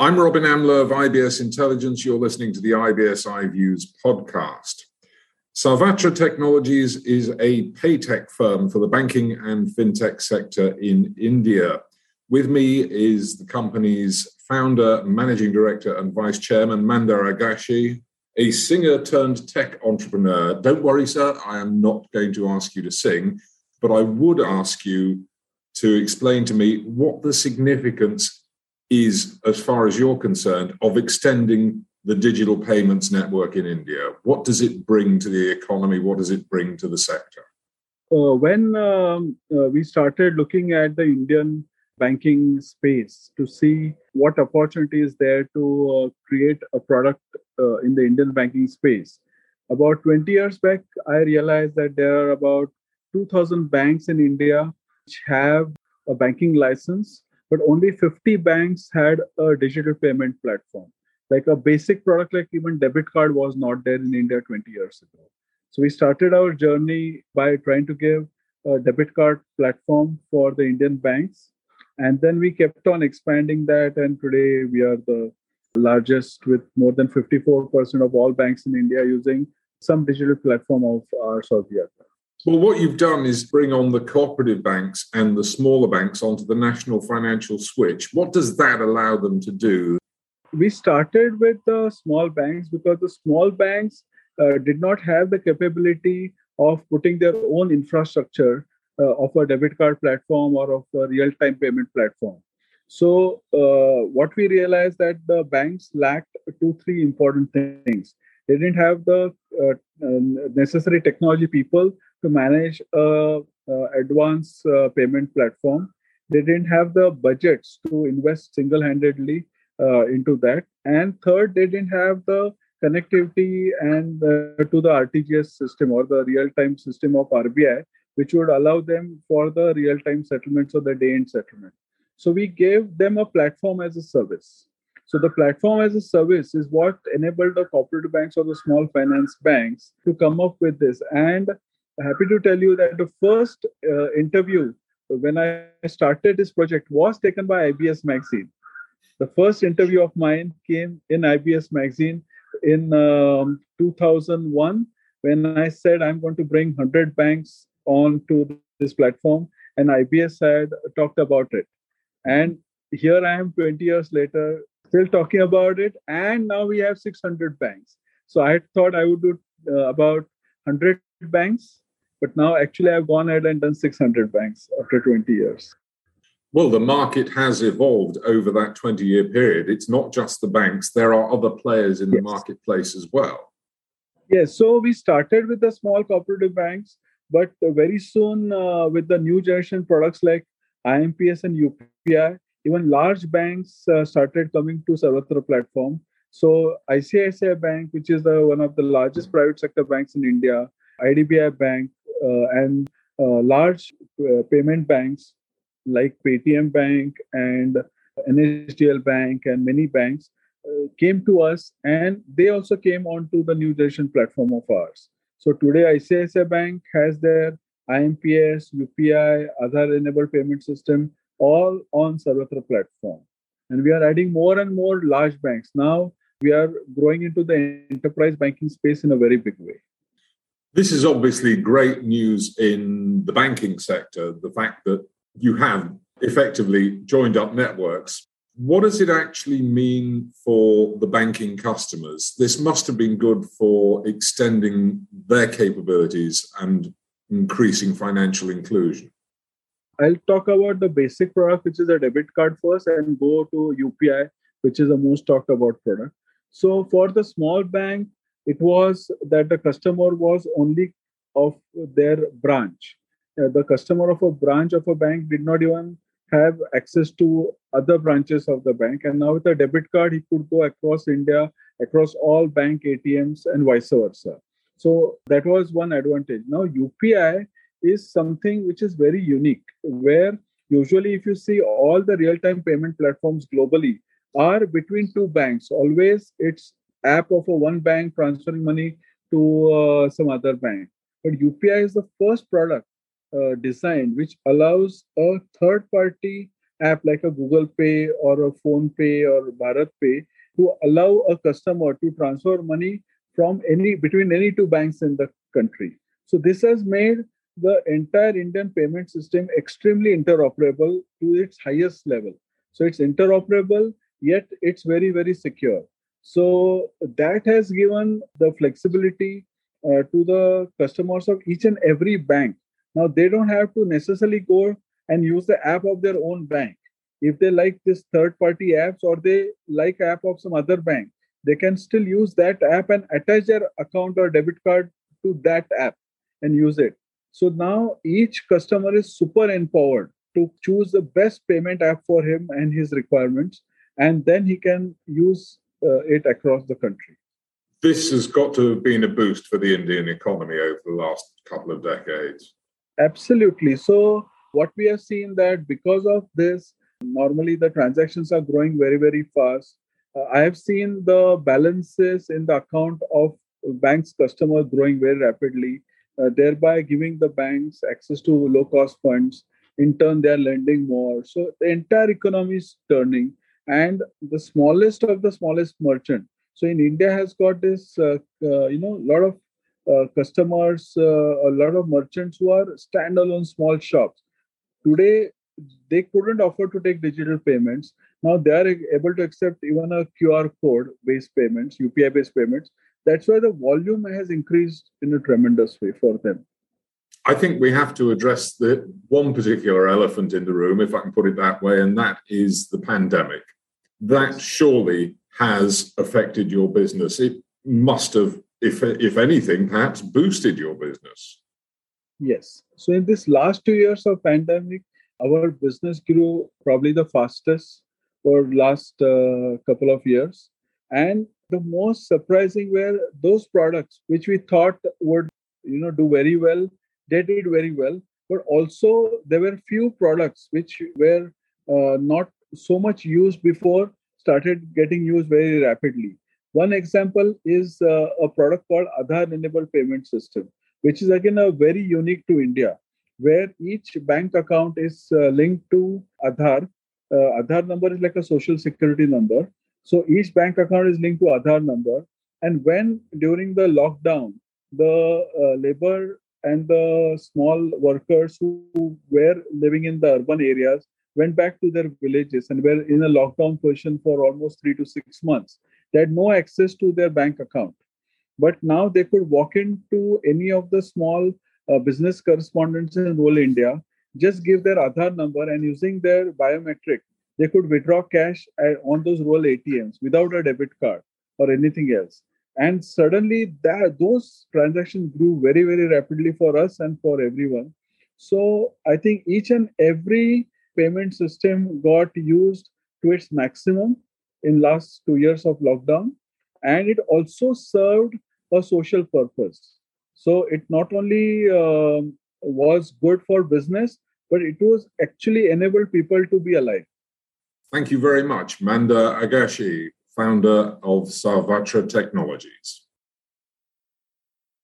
I'm Robin Amler of IBS Intelligence. You're listening to the IBS iViews podcast. Sarvatra Technologies is a paytech firm for the banking and fintech sector in India. With me is the company's founder, managing director, and vice chairman, Mandar Agashe, a singer turned tech entrepreneur. Don't worry, sir, I am not going to ask you to sing, but I would ask you to explain to me what the significance is, as far as you're concerned, of extending the digital payments network in India? What does it bring to the economy? What does it bring to the sector? Uh, when um, uh, we started looking at the Indian banking space to see what opportunity is there to uh, create a product uh, in the Indian banking space, about 20 years back, I realized that there are about 2,000 banks in India which have a banking license but only 50 banks had a digital payment platform. Like a basic product, like even debit card, was not there in India 20 years ago. So we started our journey by trying to give a debit card platform for the Indian banks. And then we kept on expanding that. And today we are the largest with more than 54% of all banks in India using some digital platform of the other. Well, what you've done is bring on the cooperative banks and the smaller banks onto the national financial switch. What does that allow them to do? We started with the small banks because the small banks uh, did not have the capability of putting their own infrastructure uh, of a debit card platform or of a real time payment platform. So, uh, what we realized that the banks lacked two, three important things. They didn't have the uh, necessary technology people to manage a, a advanced uh, payment platform. They didn't have the budgets to invest single-handedly uh, into that. And third, they didn't have the connectivity and uh, to the RTGS system or the real-time system of RBI, which would allow them for the real-time settlements or the day-end settlement. So we gave them a platform as a service. So the platform as a service is what enabled the cooperative banks or the small finance banks to come up with this. And happy to tell you that the first uh, interview when I started this project was taken by IBS Magazine. The first interview of mine came in IBS Magazine in um, 2001 when I said I'm going to bring 100 banks onto this platform, and IBS had talked about it. And here I am 20 years later, still talking about it, and now we have 600 banks. So I thought I would do uh, about 100 banks but now actually I've gone ahead and done 600 banks after 20 years. Well, the market has evolved over that 20 year period. It's not just the banks, there are other players in yes. the marketplace as well. Yes, so we started with the small cooperative banks, but very soon uh, with the new generation products like IMPS and UPI, even large banks uh, started coming to Sarvatra platform. So ICICI Bank, which is the, one of the largest private sector banks in India, IDBI Bank, and uh, large uh, payment banks like Paytm Bank and NSDL Bank and many banks came to us and they also came onto the new generation platform of ours. So today ICICI Bank has their IMPS, UPI, other enabled payment system all on Sarvatra platform. And we are adding more and more large banks. Now we are growing into the enterprise banking space in a very big way. This is obviously great news in the banking sector, the fact that you have effectively joined up networks. What does it actually mean for the banking customers? This must have been good for extending their capabilities and increasing financial inclusion. I'll talk about the basic product, which is a debit card first, and go to UPI, which is the most talked about product. So, for the small bank, it was that the customer was only of their branch. Uh, the customer of a branch of a bank did not even have access to other branches of the bank. And now with a debit card, he could go across India, across all bank ATMs, and vice versa. So that was one advantage. Now, UPI is something which is very unique, where usually, if you see all the real time payment platforms globally are between two banks, always it's app of a one bank transferring money to uh, some other bank. But UPI is the first product uh, designed which allows a third party app like a Google Pay or a PhonePe or Bharat Pay to allow a customer to transfer money from any between any two banks in the country. So this has made the entire Indian payment system extremely interoperable to its highest level. So it's interoperable, yet it's very, very secure. So that has given the flexibility uh, to the customers of each and every bank. Now they don't have to necessarily go and use the app of their own bank. If they like this third party apps or they like app of some other bank, they can still use that app and attach their account or debit card to that app and use it. So now each customer is super empowered to choose the best payment app for him and his requirements, and then he can use uh, it across the country. This has got to have been a boost for the Indian economy over the last couple of decades. Absolutely. So what we have seen that because of this, normally the transactions are growing very very fast. Uh, I have seen the balances in the account of banks customers growing very rapidly, uh, thereby giving the banks access to low cost funds. In turn, they are lending more. So the entire economy is turning and the smallest of the smallest merchant. So in India has got this, uh, uh, you know, a lot of uh, customers, uh, a lot of merchants who are standalone small shops. Today, they couldn't afford to take digital payments. Now they are able to accept even a QR code based payments, UPI based payments. That's why the volume has increased in a tremendous way for them. I think we have to address the one particular elephant in the room, if I can put it that way, and that is the pandemic. That surely has affected your business. It must have, if if anything, perhaps boosted your business. Yes. So in this last two years of pandemic, our business grew probably the fastest for last uh, couple of years, and the most surprising were those products which we thought would you know do very well they did very well but also there were few products which were uh, not so much used before started getting used very rapidly. One example is uh, a product called Aadhaar enabled payment system which is again a very unique to india where each bank account is uh, linked to Aadhaar. Uh, Aadhaar number is like a social security number. So each bank account is linked to Aadhaar number. And when during the lockdown the uh, labor and the small workers who were living in the urban areas went back to their villages and were in a lockdown position for almost three to six months. They had no access to their bank account. But now they could walk into any of the small uh, business correspondents in rural India, just give their Aadhaar number, and using their biometric, they could withdraw cash uh, on those rural ATMs without a debit card or anything else and suddenly that those transactions grew very very rapidly for us and for everyone so i think each and every payment system got used to its maximum in last 2 years of lockdown and it also served a social purpose so it not only uh, was good for business but it was actually enabled people to be alive thank you very much Mandar Agashe founder of Sarvatra Technologies.